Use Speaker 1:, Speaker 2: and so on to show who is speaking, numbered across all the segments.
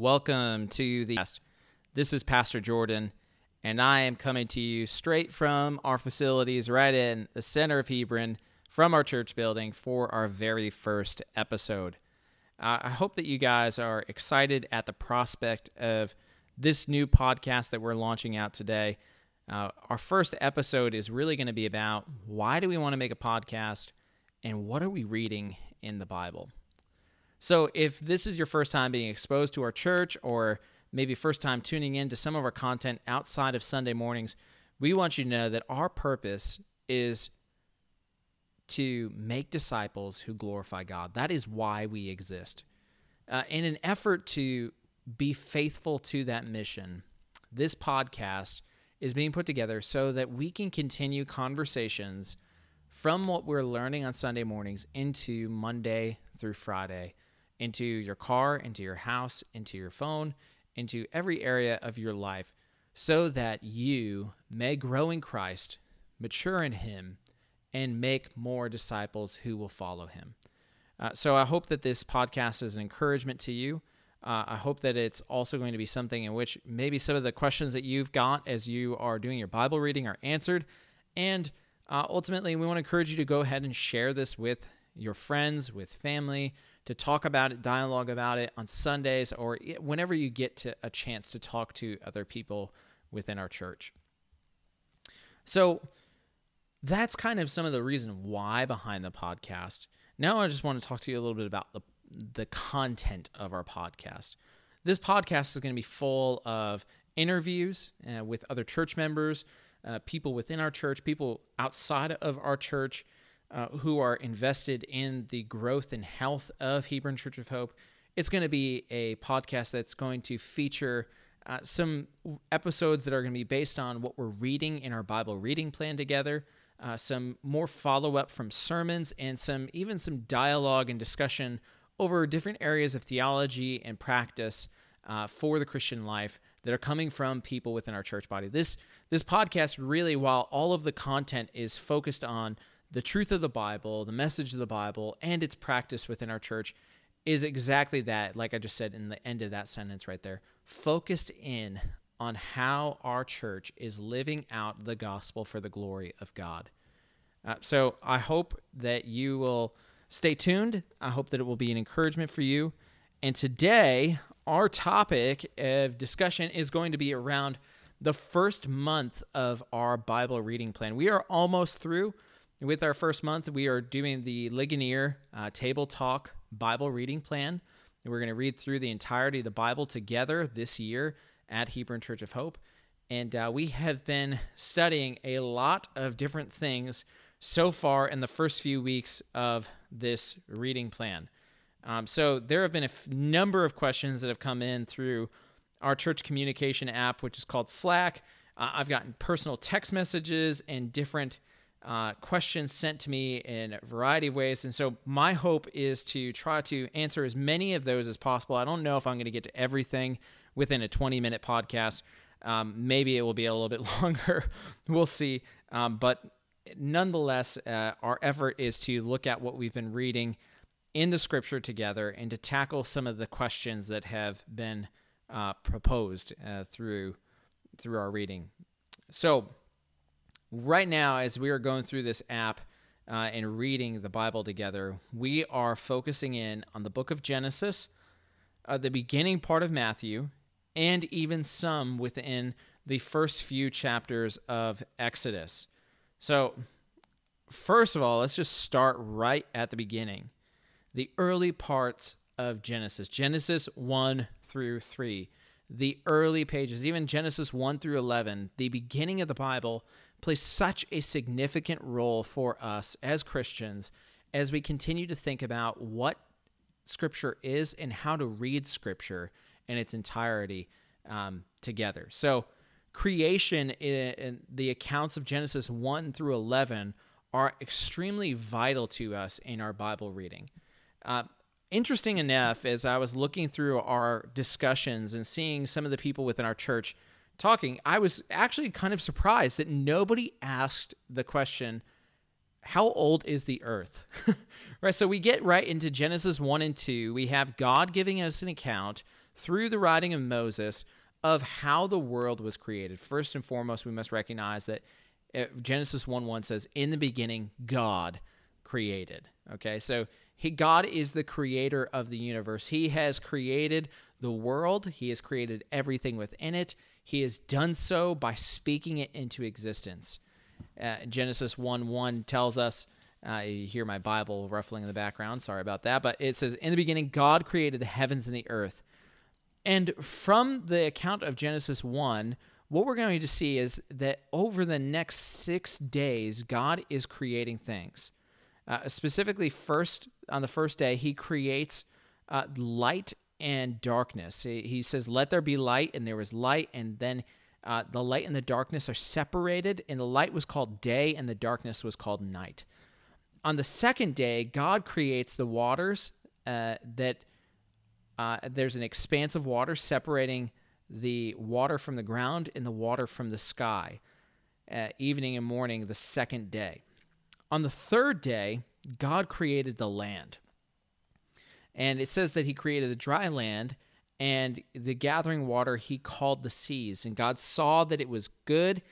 Speaker 1: Welcome to the This is Pastor Jordan, and I am coming to you straight from our facilities right in the center of Hebron from our church building for our very first episode. Uh, I hope that you guys are excited at the prospect of this new podcast that we're launching out today. Uh, our first episode is really going to be about why do we want to make a podcast and what are we reading in the Bible. So, if this is your first time being exposed to our church or maybe first time tuning in to some of our content outside of Sunday mornings, we want you to know that our purpose is to make disciples who glorify God. That is why we exist. Uh, in an effort to be faithful to that mission, this podcast is being put together so that we can continue conversations from what we're learning on Sunday mornings into Monday through Friday into your car, into your house, into your phone, into every area of your life, so that you may grow in Christ, mature in Him, and make more disciples who will follow Him. Uh, so I hope that this podcast is an encouragement to you. Uh, I hope that it's also going to be something in which maybe some of the questions that you've got as you are doing your Bible reading are answered. And uh, ultimately, we want to encourage you to go ahead and share this with your friends, with family, to talk about it, dialogue about it on Sundays, or whenever you get to a chance to talk to other people within our church. So that's kind of some of the reason why behind the podcast. Now I just want to talk to you a little bit about the the content of our podcast. This podcast is going to be full of interviews uh, with other church members, uh, people within our church, people outside of our church, uh, who are invested in the growth and health of Hebron Church of Hope. It's going to be a podcast that's going to feature uh, some episodes that are going to be based on what we're reading in our Bible reading plan together, uh, some more follow up from sermons, and some even some dialogue and discussion over different areas of theology and practice uh, for the Christian life that are coming from people within our church body. This this podcast really, while all of the content is focused on the truth of the Bible, the message of the Bible, and its practice within our church is exactly that, like I just said in the end of that sentence right there, focused in on how our church is living out the gospel for the glory of God. Uh, so I hope that you will stay tuned. I hope that it will be an encouragement for you. And today, our topic of discussion is going to be around the first month of our Bible reading plan. We are almost through. With our first month, we are doing the Ligonier uh, Table Talk Bible reading plan. We're going to read through the entirety of the Bible together this year at Hebron Church of Hope. And uh, we have been studying a lot of different things so far in the first few weeks of this reading plan. Um, so there have been a f- number of questions that have come in through our church communication app, which is called Slack. Uh, I've gotten personal text messages and different uh, questions sent to me in a variety of ways. And so my hope is to try to answer as many of those as possible. I don't know if I'm going to get to everything within a 20 minute podcast. Um, maybe it will be a little bit longer. we'll see. Um, but nonetheless, uh, our effort is to look at what we've been reading in the scripture together and to tackle some of the questions that have been uh, proposed uh, through through our reading. So, right now, as we are going through this app uh, and reading the Bible together, we are focusing in on the book of Genesis, uh, the beginning part of Matthew, and even some within the first few chapters of Exodus. So, first of all, let's just start right at the beginning. The early parts of Genesis, Genesis 1 through 3. The early pages, even Genesis 1 through 11, the beginning of the Bible plays such a significant role for us as Christians as we continue to think about what Scripture is and how to read Scripture in its entirety um, together. So, creation in the accounts of Genesis 1 through 11 are extremely vital to us in our Bible reading. Uh, interesting enough, as I was looking through our discussions and seeing some of the people within our church talking, I was actually kind of surprised that nobody asked the question, How old is the earth? right. So we get right into Genesis 1 and 2. We have God giving us an account through the writing of Moses of how the world was created. First and foremost, we must recognize that uh, Genesis 1 1 says, In the beginning, God created. Okay, so he, God is the creator of the universe. He has created the world, He has created everything within it. He has done so by speaking it into existence. Uh, Genesis 1 1 tells us, uh, you hear my Bible ruffling in the background. Sorry about that. But it says, In the beginning, God created the heavens and the earth. And from the account of Genesis 1, what we're going to see is that over the next six days, God is creating things. Uh, specifically, first on the first day, He creates uh, light and darkness. He, says, "Let there be light," and there was light, and then uh, the light and the darkness are separated, and the light was called day, and the darkness was called night. On the second day, God creates the waters uh, that uh, there's an expanse of water separating the water from the ground and the water from the sky, uh, evening and morning, the second day. On the third day, God created the land. And it says that he created the dry land and the gathering water he called the seas. And God saw that it was good.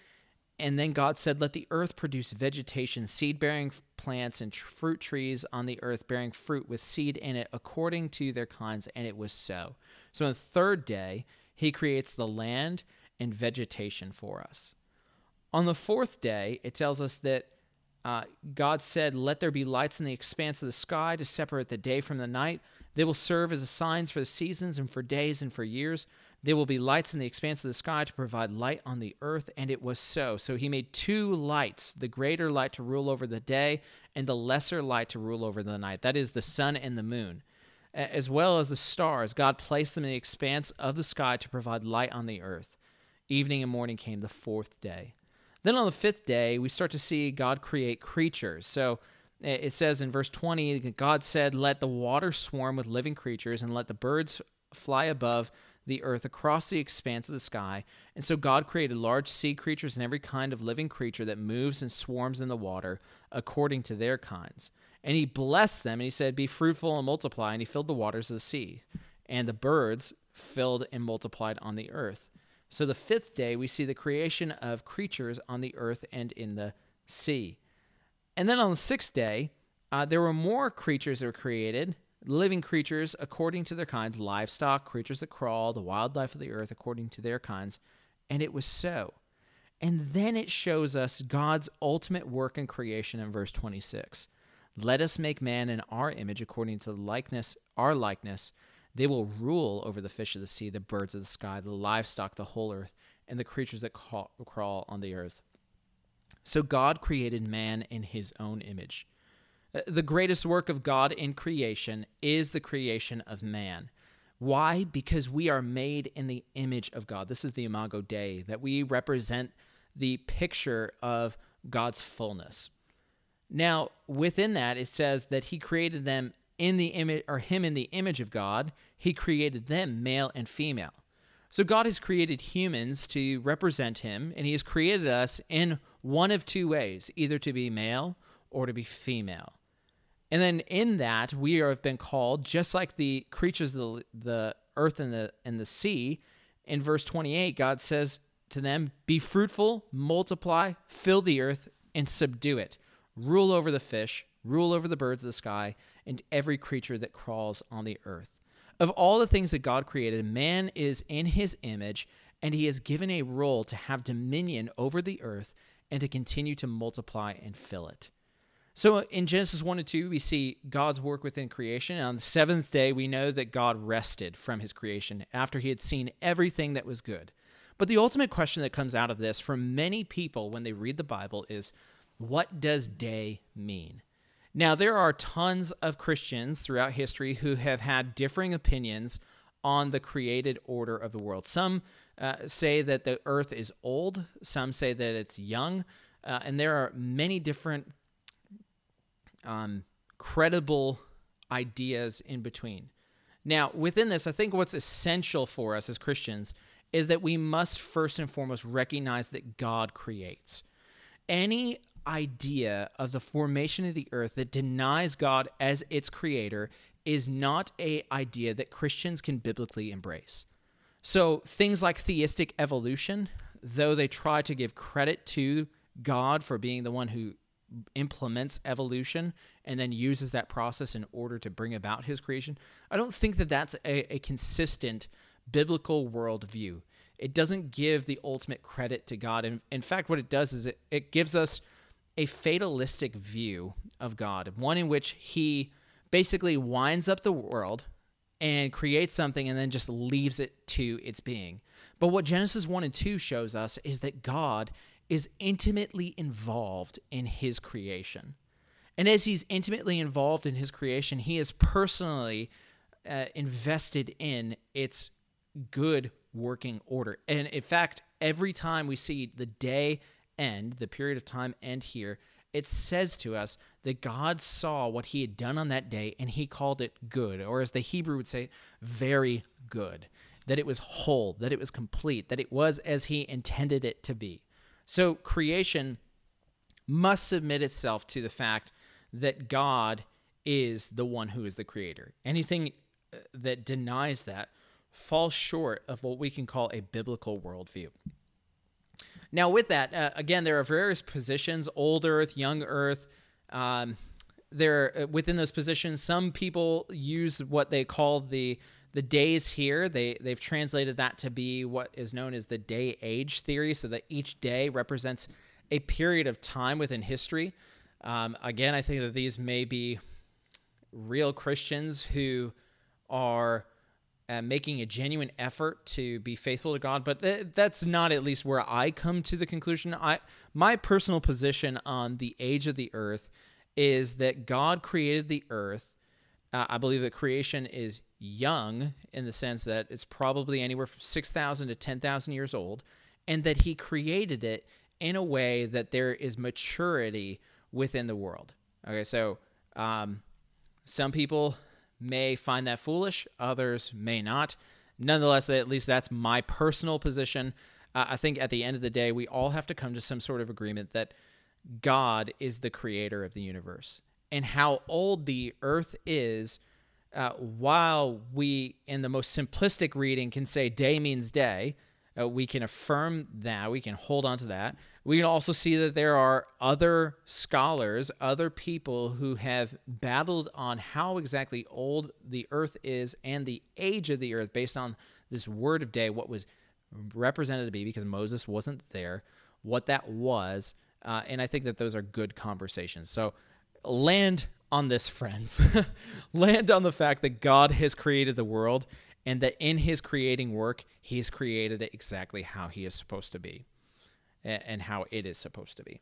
Speaker 1: And then God said, Let the earth produce vegetation, seed bearing plants, and tr- fruit trees on the earth, bearing fruit with seed in it according to their kinds. And it was so. So on the third day, he creates the land and vegetation for us. On the fourth day, it tells us that uh, God said, Let there be lights in the expanse of the sky to separate the day from the night. They will serve as signs for the seasons and for days and for years. There will be lights in the expanse of the sky to provide light on the earth. And it was so. So he made two lights the greater light to rule over the day, and the lesser light to rule over the night. That is the sun and the moon. As well as the stars, God placed them in the expanse of the sky to provide light on the earth. Evening and morning came the fourth day. Then on the fifth day, we start to see God create creatures. So eh, it says in verse 20 God said, Let the water swarm with living creatures, and let the birds fly above the earth across the expanse of the sky. And so God created large sea creatures and every kind of living creature that moves and swarms in the water according to their kinds. And he blessed them, and he said, Be fruitful and multiply. And he filled the waters of the sea. And the birds filled and multiplied on the earth. So the fifth day, we see the creation of creatures on the earth and in the sea. And then on the sixth day, uh, there were more creatures that were created, living creatures according to their kinds, livestock, creatures that crawl, the wildlife of the earth according to their kinds. And it was so. And then it shows us God's ultimate work in creation in verse 26. Let us make man in our image according to the likeness, our likeness, they will rule over the fish of the sea, the birds of the sky, the livestock, the whole earth, and the creatures that crawl on the earth. So God created man in his own image. Uh, the greatest work of God in creation is the creation of man. Why? Because we are made in the image of God. This is the Imago Dei, that we represent the picture of God's fullness. Now, within that, it says that He created them in the image or him in the image of God, he created them male and female. So God has created humans to represent him and he has created us in one of two ways, either to be male or to be female. And then in that we have been called just like the creatures of the, the earth and the and the sea. In verse 28, God says to them, "Be fruitful, multiply, fill the earth and subdue it. Rule over the fish, rule over the birds of the sky, and every creature that crawls on the earth. Of all the things that God created, man is in his image, and he is given a role to have dominion over the earth and to continue to multiply and fill it. So in Genesis 1 and 2, we see God's work within creation. And on the seventh day, we know that God rested from his creation after he had seen everything that was good. But the ultimate question that comes out of this for many people when they read the Bible is what does day mean? Now, there are tons of Christians throughout history who have had differing opinions on the created order of the world. Some uh, say that the earth is old, some say that it's young, uh, and there are many different um, credible ideas in between. Now, within this, I think what's essential for us as Christians is that we must first and foremost recognize that God creates. Any idea of the formation of the earth that denies God as its creator is not a idea that Christians can biblically embrace. So things like theistic evolution, though they try to give credit to God for being the one who implements evolution and then uses that process in order to bring about his creation, I don't think that that's a, a consistent biblical worldview. It doesn't give the ultimate credit to God. And in fact, what it does is it, it gives us a fatalistic view of God, one in which he basically winds up the world and creates something and then just leaves it to its being. But what Genesis 1 and 2 shows us is that God is intimately involved in his creation. And as he's intimately involved in his creation, he is personally uh, invested in its good working order. And in fact, every time we see the day end, the period of time end here, it says to us that God saw what he had done on that day and he called it good, or as the Hebrew would say, very good, that it was whole, that it was complete, that it was as he intended it to be. So creation must submit itself to the fact that God is the one who is the creator. Anything uh, that denies that falls short of what we can call a biblical worldview. Now, with that, uh, again, there are various positions: old Earth, young Earth. Um, there, uh, within those positions, some people use what they call the the days here, they, they've translated that to be what is known as the day age theory, so that each day represents a period of time within history. Um, again, I think that these may be real Christians who are uh, making a genuine effort to be faithful to God, but th- that's not at least where I come to the conclusion. I my personal position on the age of the earth is that God created the earth. Uh, I believe that creation is young in the sense that it's probably anywhere from 6,000 to 10,000 years old, and that he created it in a way that there is maturity within the world. Okay, so um, some people may find that foolish, others may not. Nonetheless, at least that's my personal position. Uh, I think at the end of the day, we all have to come to some sort of agreement that God is the creator of the universe. And how old the earth is uh, while we, in the most simplistic reading, can say day means day, uh, we can affirm that, we can hold on to that. We can also see that there are other scholars, other people who have battled on how exactly old the earth is and the age of the earth based on this word of day, what was represented to be, because Moses wasn't there, what that was. Uh, and I think that those are good conversations. So, land on this, friends. Land on the fact that God has created the world and that in his creating work, he's created it exactly how he is supposed to be and how it is supposed to be.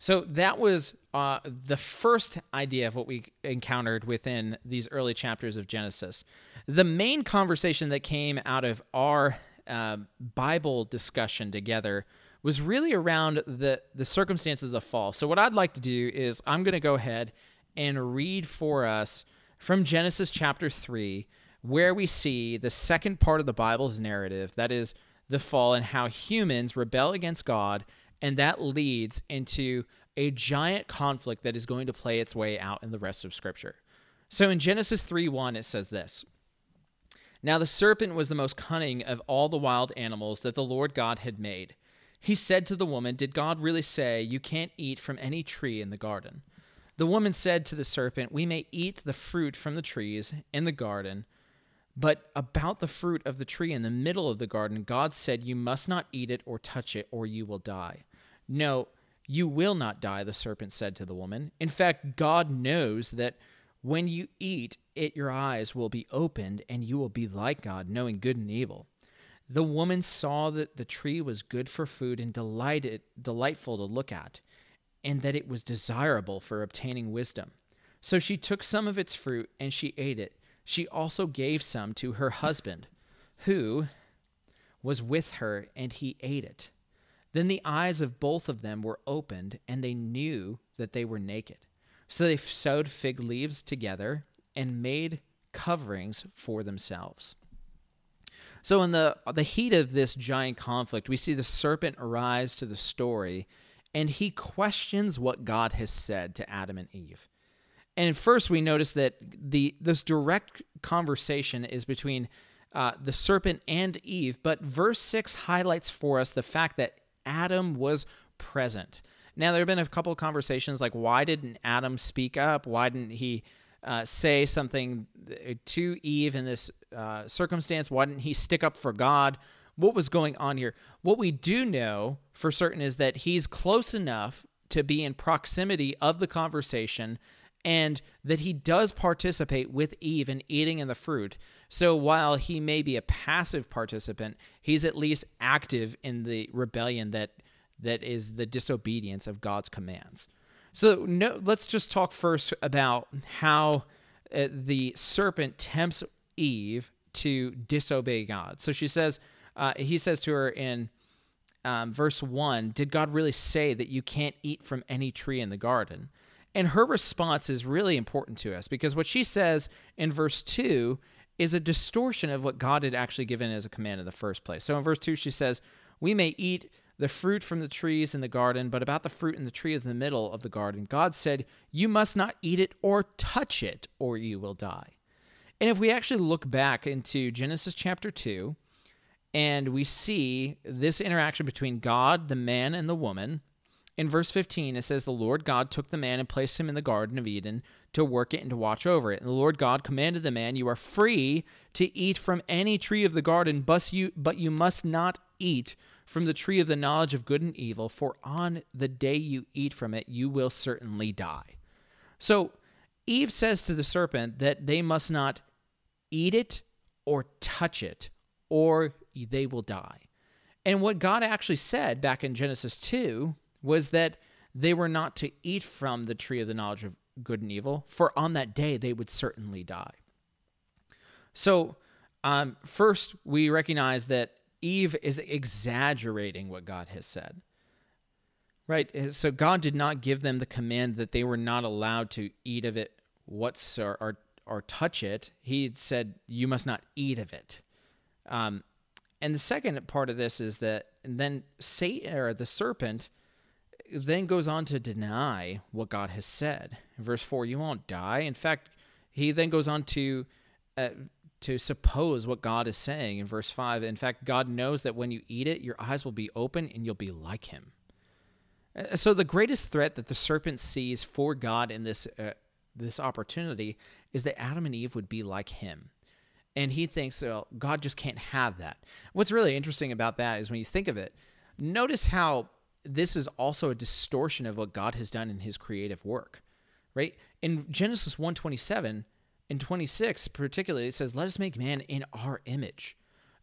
Speaker 1: So that was uh, the first idea of what we encountered within these early chapters of Genesis. The main conversation that came out of our uh, Bible discussion together was really around the the circumstances of the fall. So what I'd like to do is I'm going to go ahead and read for us from Genesis chapter 3, where we see the second part of the Bible's narrative that is, the fall and how humans rebel against God, and that leads into a giant conflict that is going to play its way out in the rest of Scripture. So in Genesis 3 1, it says this Now the serpent was the most cunning of all the wild animals that the Lord God had made. He said to the woman, Did God really say, You can't eat from any tree in the garden? The woman said to the serpent, We may eat the fruit from the trees in the garden, but about the fruit of the tree in the middle of the garden, God said, You must not eat it or touch it, or you will die. No, you will not die, the serpent said to the woman. In fact, God knows that when you eat it, your eyes will be opened, and you will be like God, knowing good and evil. The woman saw that the tree was good for food and delighted, delightful to look at and that it was desirable for obtaining wisdom. So she took some of its fruit and she ate it. She also gave some to her husband, who was with her, and he ate it. Then the eyes of both of them were opened, and they knew that they were naked. So they sewed fig leaves together and made coverings for themselves. So, in the, the heat of this giant conflict, we see the serpent arise to the story and he questions what God has said to Adam and Eve. And first, we notice that the this direct conversation is between uh, the serpent and Eve, but verse six highlights for us the fact that Adam was present. Now, there have been a couple of conversations like, why didn't Adam speak up? Why didn't he uh, say something to Eve in this uh, circumstance? Why didn't he stick up for God? What was going on here? What we do know for certain is that he's close enough to be in proximity of the conversation and that he does participate with Eve in eating in the fruit. So while he may be a passive participant, he's at least active in the rebellion that that is the disobedience of God's commands. So no, let's just talk first about how uh, the serpent tempts Eve to disobey God. So she says, uh, he says to her in um, verse 1 Did God really say that you can't eat from any tree in the garden? And her response is really important to us because what she says in verse 2 is a distortion of what God had actually given as a command in the first place. So in verse 2, she says, We may eat the fruit from the trees in the garden, but about the fruit in the tree of the middle of the garden, God said, You must not eat it or touch it, or you will die. And if we actually look back into Genesis chapter 2, and we see this interaction between God, the man, and the woman, in verse 15, it says, The Lord God took the man and placed him in the Garden of Eden to work it and to watch over it. And the Lord God commanded the man, You are free to eat from any tree of the garden, but you, but you must not eat from the tree of the knowledge of good and evil, for on the day you eat from it, you will certainly die. So Eve says to the serpent that they must not eat it or touch it, or they will die. And what God actually said back in Genesis 2 was that they were not to eat from the tree of the knowledge of good and evil, for on that day they would certainly die. So, um, first, we recognize that Eve is exaggerating what God has said. Right? So God did not give them the command that they were not allowed to eat of it whatsoever or, or touch it. He said, You must not eat of it. Um, and the second part of this is that then Satan or the serpent then goes on to deny what God has said. In verse 4, you won't die. In fact, he then goes on to uh, to suppose what God is saying in verse 5. In fact, God knows that when you eat it, your eyes will be open and you'll be like him. Uh, so the greatest threat that the serpent sees for God in this uh, this opportunity is that Adam and Eve would be like him. And he thinks, well, God just can't have that. What's really interesting about that is when you think of it, notice how this is also a distortion of what God has done in his creative work. Right? In Genesis 127, in 26 particularly it says let us make man in our image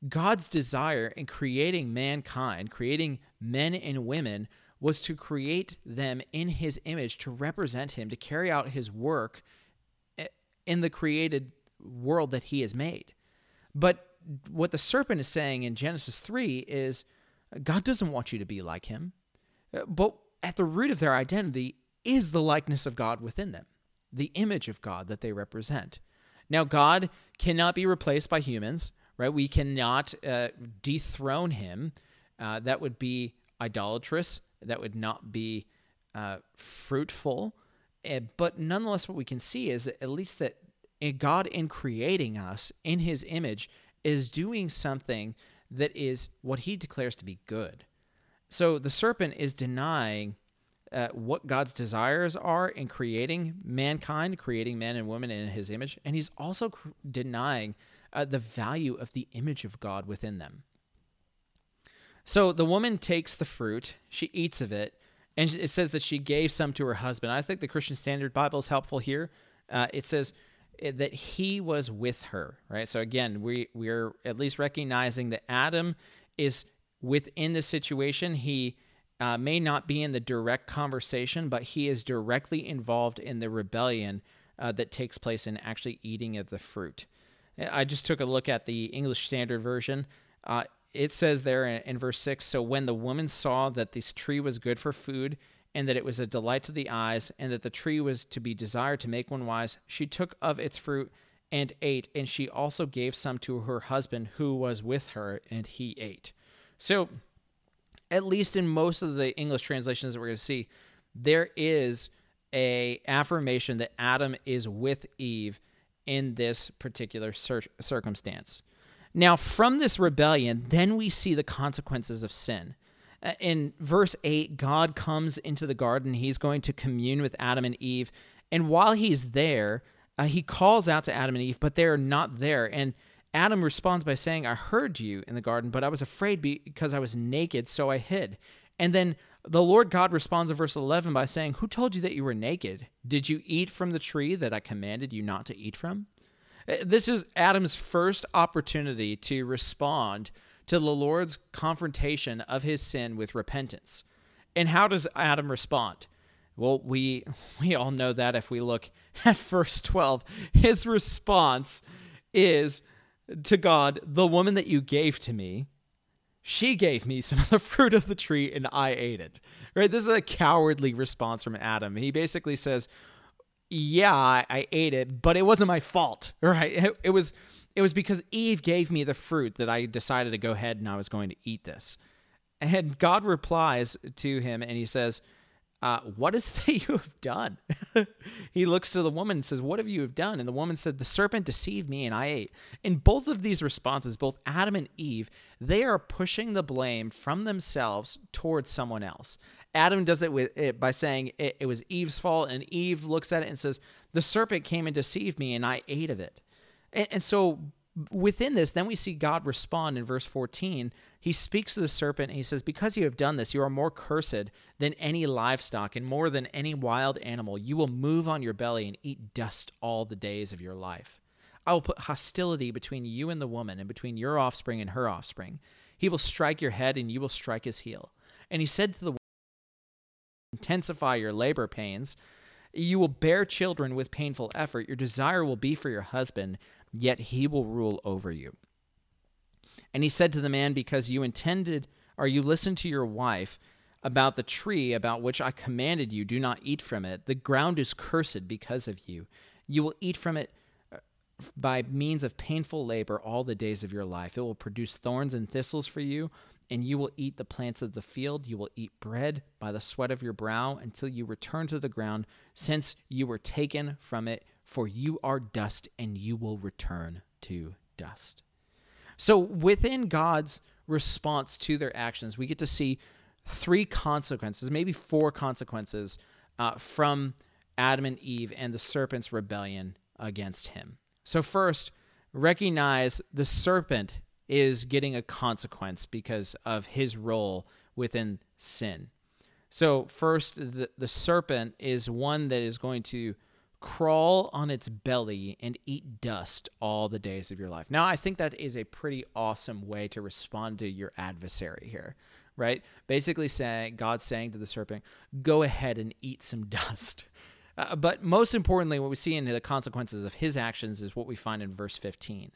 Speaker 1: god's desire in creating mankind creating men and women was to create them in his image to represent him to carry out his work eh, in the created world that he has made but what the serpent is saying in genesis 3 is god doesn't want you to be like him but at the root of their identity is the likeness of god within them the image of God that they represent. Now, God cannot be replaced by humans, right? We cannot uh, dethrone him. Uh, that would be idolatrous. That would not be uh, fruitful. Uh, but nonetheless, what we can see is at least that God, in creating us in his image, is doing something that is what he declares to be good. So the serpent is denying uh, what God's desires are in creating mankind, creating man and woman in his image, and he's also cr- denying uh, the value of the image of God within them. So the woman takes the fruit, she eats of it, and it says that she gave some to her husband. I think the Christian Standard Bible is helpful here. Uh, it says eh, that he was with her, right? So again, we we're at least recognizing that Adam is within the situation. He uh, may not be in the direct conversation, but he is directly involved in the rebellion uh, that takes place in actually eating of the fruit. I just took a look at the English Standard Version. Uh, it says there in, in verse 6 So when the woman saw that this tree was good for food, and that it was a delight to the eyes, and that the tree was to be desired to make one wise, she took of its fruit and ate, and she also gave some to her husband who was with her, and he ate. So at least in most of the English translations that we're going to see, there is a affirmation that Adam is with Eve in this particular cir- circumstance. Now, from this rebellion, then we see the consequences of sin. Uh, in verse 8, God comes into the garden. He's going to commune with Adam and Eve. And while he's there, uh, he calls out to Adam and Eve, but they're not there. And Adam responds by saying, I heard you in the garden, but I was afraid because I was naked, so I hid. And then the Lord God responds in verse 11 by saying, Who told you that you were naked? Did you eat from the tree that I commanded you not to eat from? Uh, this is Adam's first opportunity to respond to the Lord's confrontation of his sin with repentance. And how does Adam respond? Well, we we all know that if we look at verse 12, his response is to God, "The woman that you gave to me, she gave me some of the fruit of the tree and I ate it." Right? This is a cowardly response from Adam. He basically says, "Yeah, I, ate it, but it wasn't my fault." Right? It, it was it was because Eve gave me the fruit that I decided to go ahead and I was going to eat this. And God replies to him and he says, uh, what is it that you have done? he looks to the woman and says, What have you have done? And the woman said, The serpent deceived me and I ate. In both of these responses, both Adam and Eve, they are pushing the blame from themselves towards someone else. Adam does it with it by saying it, it was Eve's fault, and Eve looks at it and says, The serpent came and deceived me and I ate of it. And, and so within this, then we see God respond in verse 14 he speaks to the serpent and he says, Because you have done this, you are more cursed than any livestock and more than any wild animal. You will move on your belly and eat dust all the days of your life. I will put hostility between you and the woman, and between your offspring and her offspring. He will strike your head, and you will strike his heel. And he said to the woman, Intensify your labor pains. You will bear children with painful effort. Your desire will be for your husband, yet he will rule over you. And he said to the man, Because you intended, or you listened to your wife about the tree about which I commanded you, do not eat from it. The ground is cursed because of you. You will eat from it uh, by means of painful labor all the days of your life. It will produce thorns and thistles for you, and you will eat the plants of the field. You will eat bread by the sweat of your brow until you return to the ground, since you were taken from it. For you are dust, and you will return to dust. So within God's response to their actions, we get to see three consequences, maybe four consequences uh, from Adam and Eve and the serpent's rebellion against him. So, first, recognize the serpent is getting a consequence because of his role within sin. So, first, the, the serpent is one that is going to crawl on its belly and eat dust all the days of your life. Now, I think that is a pretty awesome way to respond to your adversary here, right? Basically, saying God's saying to the serpent, "Go ahead and eat some dust." Uh, but most importantly, what we see in the consequences of his actions is what we find in verse 15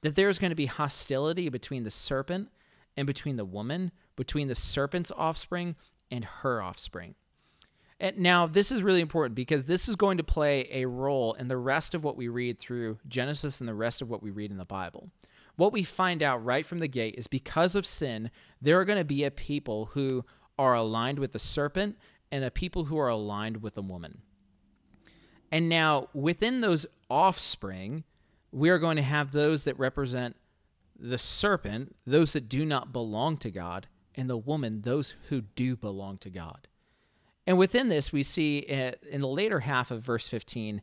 Speaker 1: that there's going to be hostility between the serpent and between the woman, between the serpent's offspring and her offspring. And now, this is really important because this is going to play a role in the rest of what we read through Genesis and the rest of what we read in the Bible. What we find out right from the gate is because of sin, there are going to be a people who are aligned with the serpent and a people who are aligned with a woman. And now, within those offspring, we are going to have those that represent the serpent, those that do not belong to God, and the woman, those who do belong to God. And within this, we see uh, in the later half of verse 15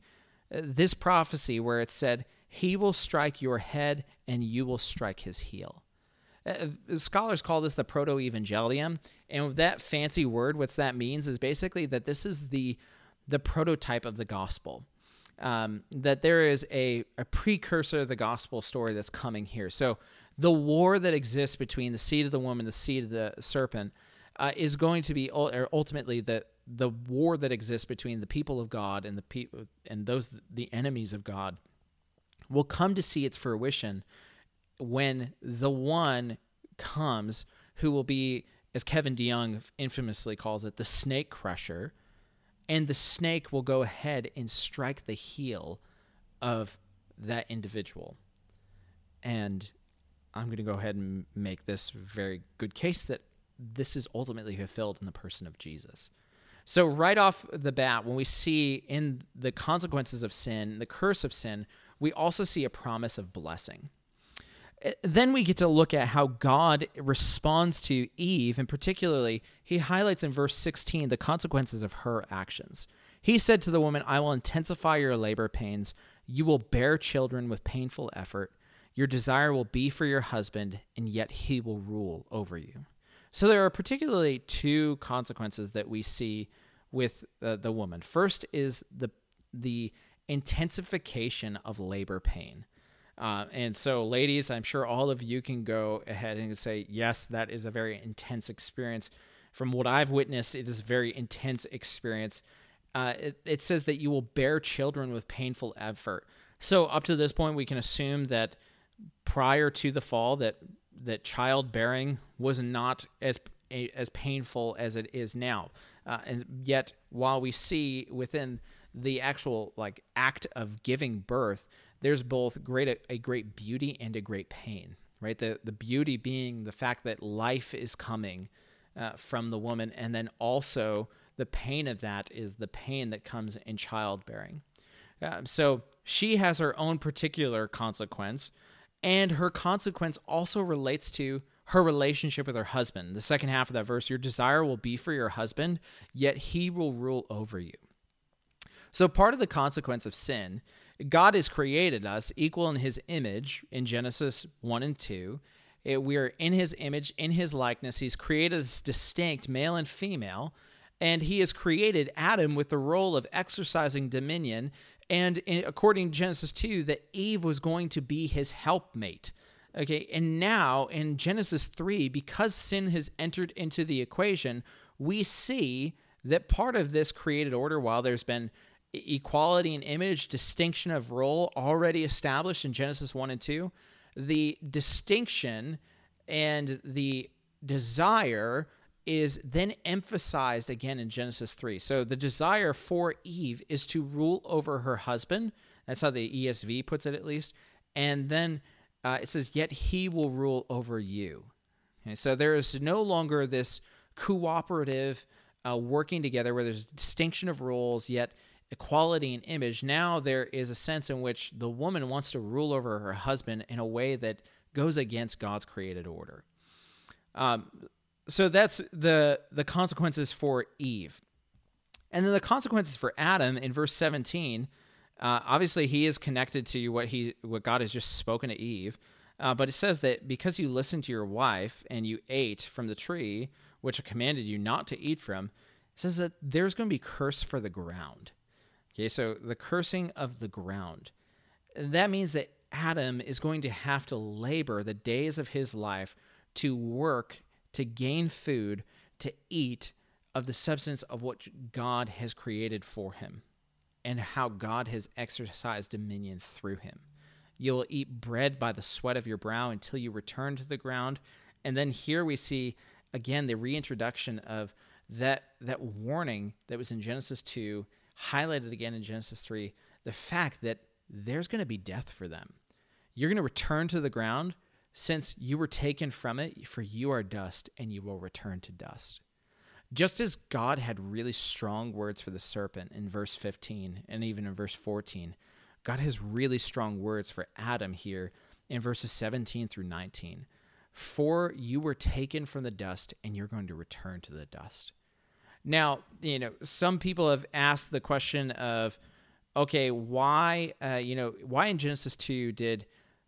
Speaker 1: uh, this prophecy where it said, He will strike your head and you will strike his heel. Uh, scholars call this the proto evangelium. And with that fancy word, what that means is basically that this is the, the prototype of the gospel. Um, that there is a, a precursor of the gospel story that's coming here. So the war that exists between the seed of the woman, the seed of the serpent, uh, is going to be ultimately the the war that exists between the people of God and the people and those the enemies of God will come to see its fruition when the one comes who will be as Kevin DeYoung infamously calls it the snake crusher. And the snake will go ahead and strike the heel of that individual. And I'm going to go ahead and make this very good case that this is ultimately fulfilled in the person of Jesus So, right off the bat, when we see in the consequences of sin, the curse of sin, we also see a promise of blessing. Eh, then we get to look at how God responds to Eve, and particularly, he highlights in verse 16 the consequences of her actions. He said to the woman, I will intensify your labor pains. You will bear children with painful effort. Your desire will be for your husband, and yet he will rule over you. So there are particularly two consequences that we see with uh, the woman. First is the the intensification of labor pain. Uh, and so, ladies, I'm sure all of you can go ahead and say, yes, that is a very intense experience. From what I've witnessed, it is a very intense experience. Uh, it, it says that you will bear children with painful effort. So, up to this point, we can assume that prior to the fall, that that childbearing was not as as painful as it is now. Uh, and yet, while we see within the actual like act of giving birth, there's both great a great beauty and a great pain. Right. The the beauty being the fact that life is coming uh, from the woman, and then also the pain of that is the pain that comes in childbearing. Uh, so she has her own particular consequence and her consequence also relates to her relationship with her husband. The second half of that verse, your desire will be for your husband, yet he will rule over you. So, part of the consequence of sin, God has created us equal in his image in Genesis 1 and 2. It, we are in his image, in his likeness. He's created us distinct, male and female. And he has created Adam with the role of exercising dominion and in, according to Genesis 2, that Eve was going to be his helpmate. Okay, and now in Genesis 3, because sin has entered into the equation, we see that part of this created order, while there's been equality in image, distinction of role already established in Genesis 1 and 2, the distinction and the desire is then emphasized again in Genesis 3. So the desire for Eve is to rule over her husband. That's how the ESV puts it, at least. And then uh, it says, Yet he will rule over you. Okay, so there is no longer this cooperative uh, working together where there's distinction of roles, yet equality and image. Now there is a sense in which the woman wants to rule over her husband in a way that goes against God's created order. Um, so that's the the consequences for Eve, and then the consequences for Adam in verse seventeen. Uh, obviously, he is connected to what he what God has just spoken to Eve. Uh, but it says that because you listened to your wife and you ate from the tree which I commanded you not to eat from, it says that there's going to be curse for the ground. Okay, so the cursing of the ground. That means that Adam is going to have to labor the days of his life to work to gain food, to eat of the substance of what God has created for him and how God has exercised dominion through him. You will eat bread by the sweat of your brow until you return to the ground. And then here we see again the reintroduction of that that warning that was in Genesis 2 highlighted again in Genesis 3 the fact that there's going to be death for them. You're going to return to the ground since you were taken from it, for you are dust, and you will return to dust. Just as God had really strong words for the serpent in verse 15 and even in verse 14, God has really strong words for Adam here in verses 17 through 19. For you were taken from the dust, and you're going to return to the dust. Now, you know, some people have asked the question of, okay, why, uh, you know, why in Genesis 2 did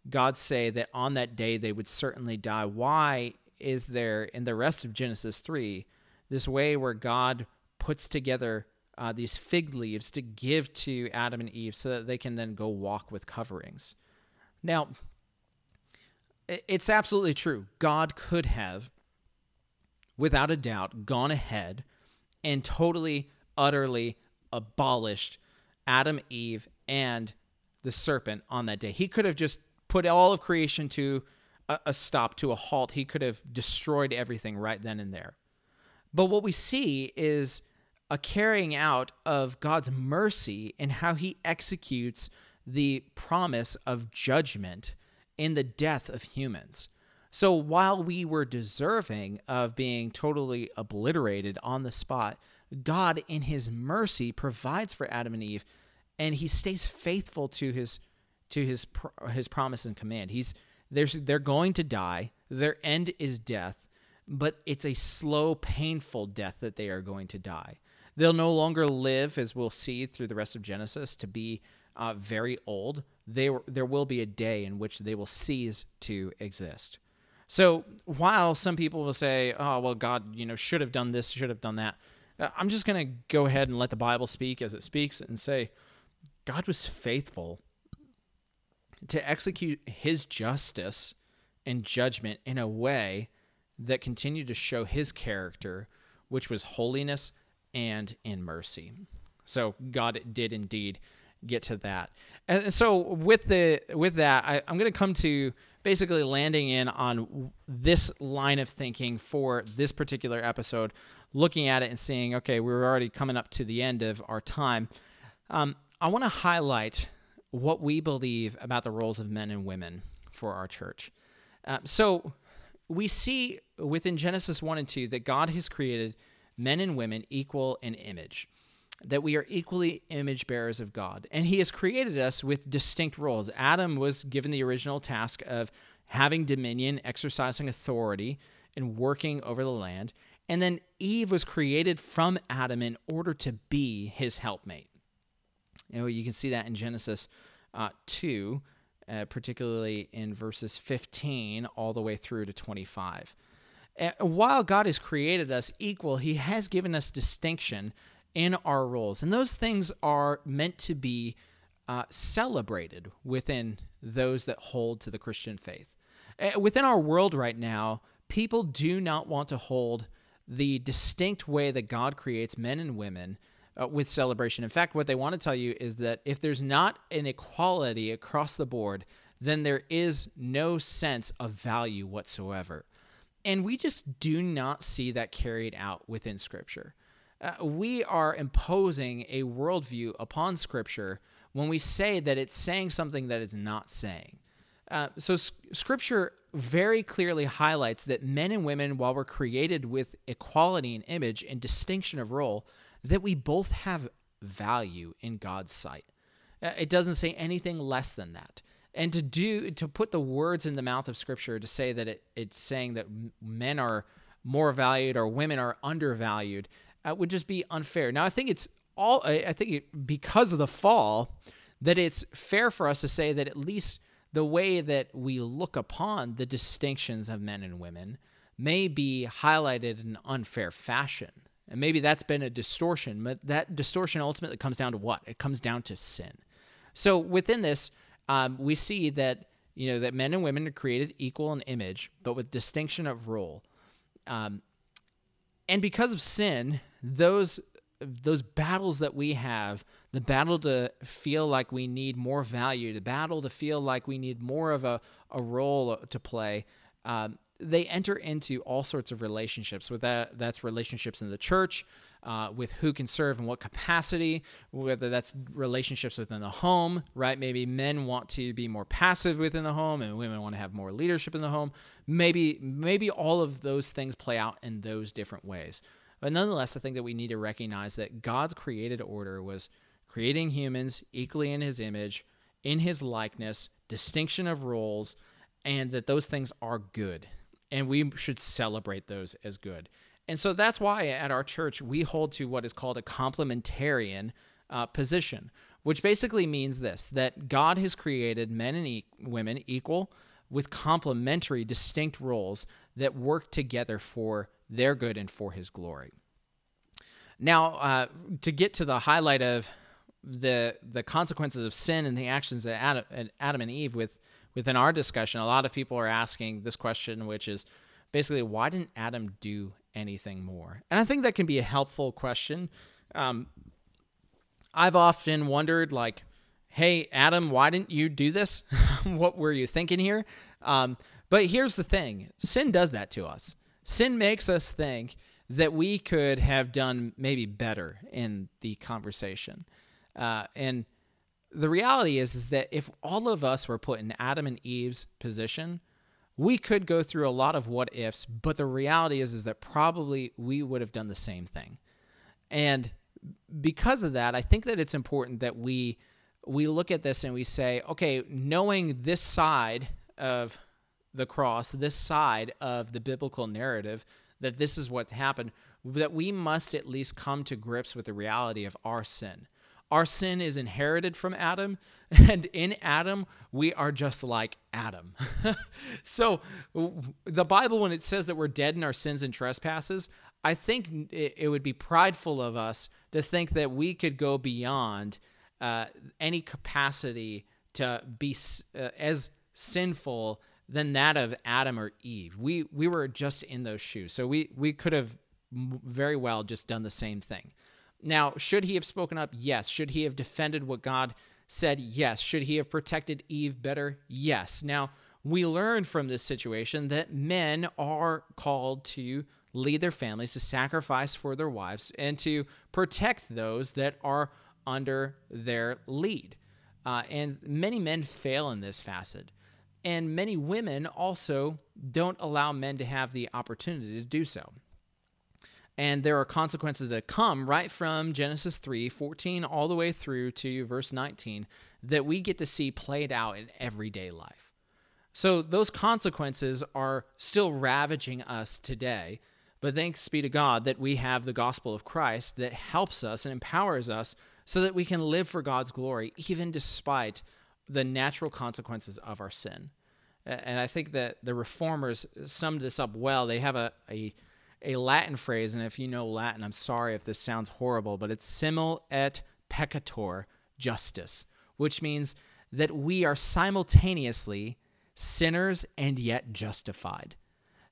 Speaker 1: God say that on that day they would certainly die. Why is there in the rest of Genesis 3 this way where God puts together uh, these fig leaves to give to Adam and Eve so that they can then go walk with coverings? Now, it's absolutely true. God could have, without a doubt, gone ahead and totally, utterly abolished Adam, Eve, and the serpent on that day. He could have just put all of creation to a, a stop, to a halt. He could have destroyed everything right then and there. But what we see is a carrying out of God's mercy and how he executes the promise of judgment in the death of humans. So while we were deserving of being totally obliterated on the spot, God, in his mercy, provides for Adam and Eve, and he stays faithful to his to his his promise and command. He's there's they're going to die. Their end is death, but it's a slow, painful death that they are going to die. They'll no longer live, as we'll see through the rest of Genesis, to be uh, very old. They, there will be a day in which they will cease to exist. So while some people will say, "Oh, well, God, you know, should have done this, should have done that," uh, I'm just going to go ahead and let the Bible speak as it speaks and say, God was faithful to execute His justice and judgment in a way that continued to show His character, which was holiness and in mercy. So God did indeed get to that. And so with the with that, I, I'm going to come to basically landing in on this line of thinking for this particular episode, looking at it and seeing, okay, we're already coming up to the end of our time. Um, I want to highlight what we believe about the roles of men and women for our church. Uh, so we see within Genesis 1 and 2 that God has created men and women equal in image that we are equally image bearers of God. And He has created us with distinct roles. Adam was given the original task of having dominion, exercising authority, and working over the land. And then Eve was created from Adam in order to be his helpmate. You know, you can see that in Genesis uh, 2, uh, particularly in verses 15 all the way through to 25. Uh, while God has created us equal, He has given us distinction in our roles. And those things are meant to be uh, celebrated within those that hold to the Christian faith. Uh, within our world right now, people do not want to hold the distinct way that God creates men and women uh, with celebration. In fact, what they want to tell you is that if there's not an equality across the board, then there is no sense of value whatsoever. And we just do not see that carried out within Scripture uh, we are imposing a worldview upon Scripture when we say that it's saying something that it's not saying. Uh, so, Scripture very clearly highlights that men and women, while we're created with equality in image and distinction of role, that we both have value in God's sight. Uh, it doesn't say anything less than that. And to do to put the words in the mouth of Scripture to say that it, it's saying that men are more valued or women are undervalued uh, would just be unfair. Now, I think it's all, I think it, because of the fall, that it's fair for us to say that at least the way that we look upon the distinctions of men and women may be highlighted in unfair fashion. And maybe that's been a distortion, but that distortion ultimately comes down to what? It comes down to sin. So within this, um, we see that you know that men and women are created equal in image, but with distinction of role. Um, and because of sin, those those battles that we have, the battle to feel like we need more value, the battle to feel like we need more of a, a role to play, um, they enter into all sorts of relationships. With that, that's relationships in the church, uh, with who can serve in what capacity, whether that's relationships within the home, right? Maybe men want to be more passive within the home, and women want to have more leadership in the home. Maybe, maybe all of those things play out in those different ways. But nonetheless, I think that we need to recognize that God's created order was creating humans equally in his image, in his likeness, distinction of roles, and that those things are good. And we should celebrate those as good. And so that's why at our church we hold to what is called a complementarian uh, position, which basically means this that God has created men and e- women equal with complementary, distinct roles that work together for their good and for his glory. Now, uh, to get to the highlight of the the consequences of sin and the actions of Adam, Adam and Eve with within our discussion, a lot of people are asking this question, which is basically, why didn't Adam do anything more? And I think that can be a helpful question. Um, I've often wondered, like, hey, Adam, why didn't you do this? what were you thinking here? Um, but here's the thing sin does that to us. Sin makes us think that we could have done maybe better in the conversation. Uh, and the reality is, is that if all of us were put in Adam and Eve's position, we could go through a lot of what ifs, but the reality is, is that probably we would have done the same thing. And because of that, I think that it's important that we we look at this and we say, okay, knowing this side of the cross, this side of the biblical narrative, that this is what happened, that we must at least come to grips with the reality of our sin. Our sin is inherited from Adam, and in Adam, we are just like Adam. so, the Bible, when it says that we're dead in our sins and trespasses, I think it would be prideful of us to think that we could go beyond uh, any capacity to be uh, as sinful than that of Adam or Eve. We we were just in those shoes, so we we could have very well just done the same thing. Now, should he have spoken up? Yes. Should he have defended what God said? Yes. Should he have protected Eve better? Yes. Now, we learn from this situation that men are called to lead their families, to sacrifice for their wives, and to protect those that are under their lead. Uh, and many men fail in this facet. And many women also don't allow men to have the opportunity to do so. And there are consequences that come right from Genesis 3 14 all the way through to verse 19 that we get to see played out in everyday life. So those consequences are still ravaging us today. But thanks be to God that we have the gospel of Christ that helps us and empowers us so that we can live for God's glory, even despite the natural consequences of our sin. And I think that the reformers summed this up well. They have a, a a Latin phrase, and if you know Latin, I'm sorry if this sounds horrible, but it's simul et peccator justus, which means that we are simultaneously sinners and yet justified.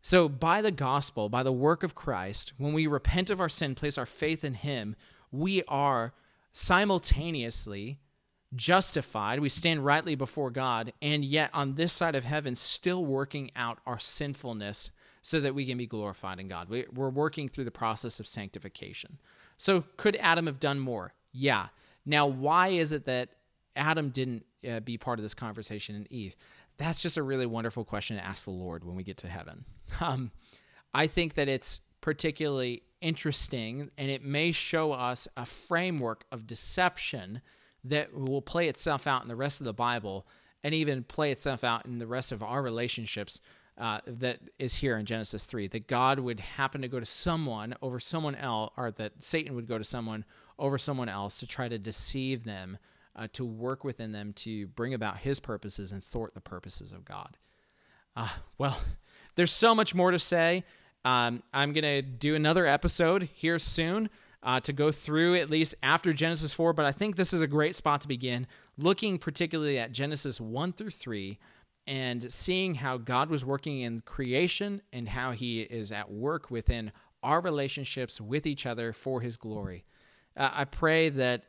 Speaker 1: So, by the gospel, by the work of Christ, when we repent of our sin, place our faith in Him, we are simultaneously justified. We stand rightly before God, and yet on this side of heaven, still working out our sinfulness so that we can be glorified in God. We, are working through the process of sanctification. So, could Adam have done more? Yeah. Now, why is it that Adam didn't uh, be part of this conversation and Eve? That's just a really wonderful question to ask the Lord when we get to heaven. Um, I think that it's particularly interesting and it may show us a framework of deception that will play itself out in the rest of the Bible and even play itself out in the rest of our relationships uh, that is here in Genesis 3 that God would happen to go to someone over someone else, or that Satan would go to someone over someone else to try to deceive them, uh, to work within them to bring about his purposes and thwart the purposes of God. Uh, well, there's so much more to say. Um, I'm going to do another episode here soon. Uh, to go through at least after Genesis 4, but I think this is a great spot to begin, looking particularly at Genesis 1 through 3 and seeing how God was working in creation and how He is at work within our relationships with each other for His glory. Uh, I pray that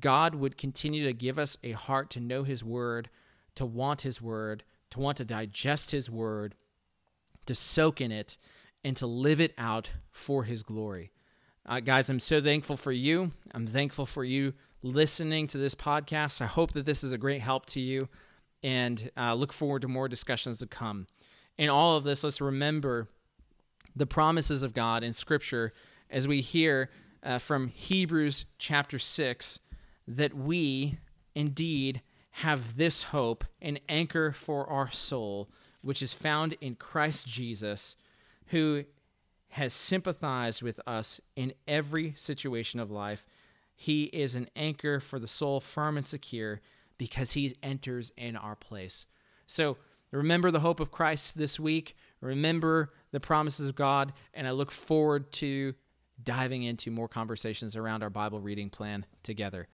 Speaker 1: God would continue to give us a heart to know His Word, to want His Word, to want to digest His Word, to soak in it, and to live it out for His glory. Uh, guys, I'm so thankful for you. I'm thankful for you listening to this podcast. I hope that this is a great help to you and uh, look forward to more discussions to come. In all of this, let's remember the promises of God in Scripture as we hear uh, from Hebrews chapter 6 that we indeed have this hope, an anchor for our soul, which is found in Christ Jesus, who has sympathized with us in every situation of life. He is an anchor for the soul, firm and secure because he enters in our place. So remember the hope of Christ this week. Remember the promises of God. And I look forward to diving into more conversations around our Bible reading plan together.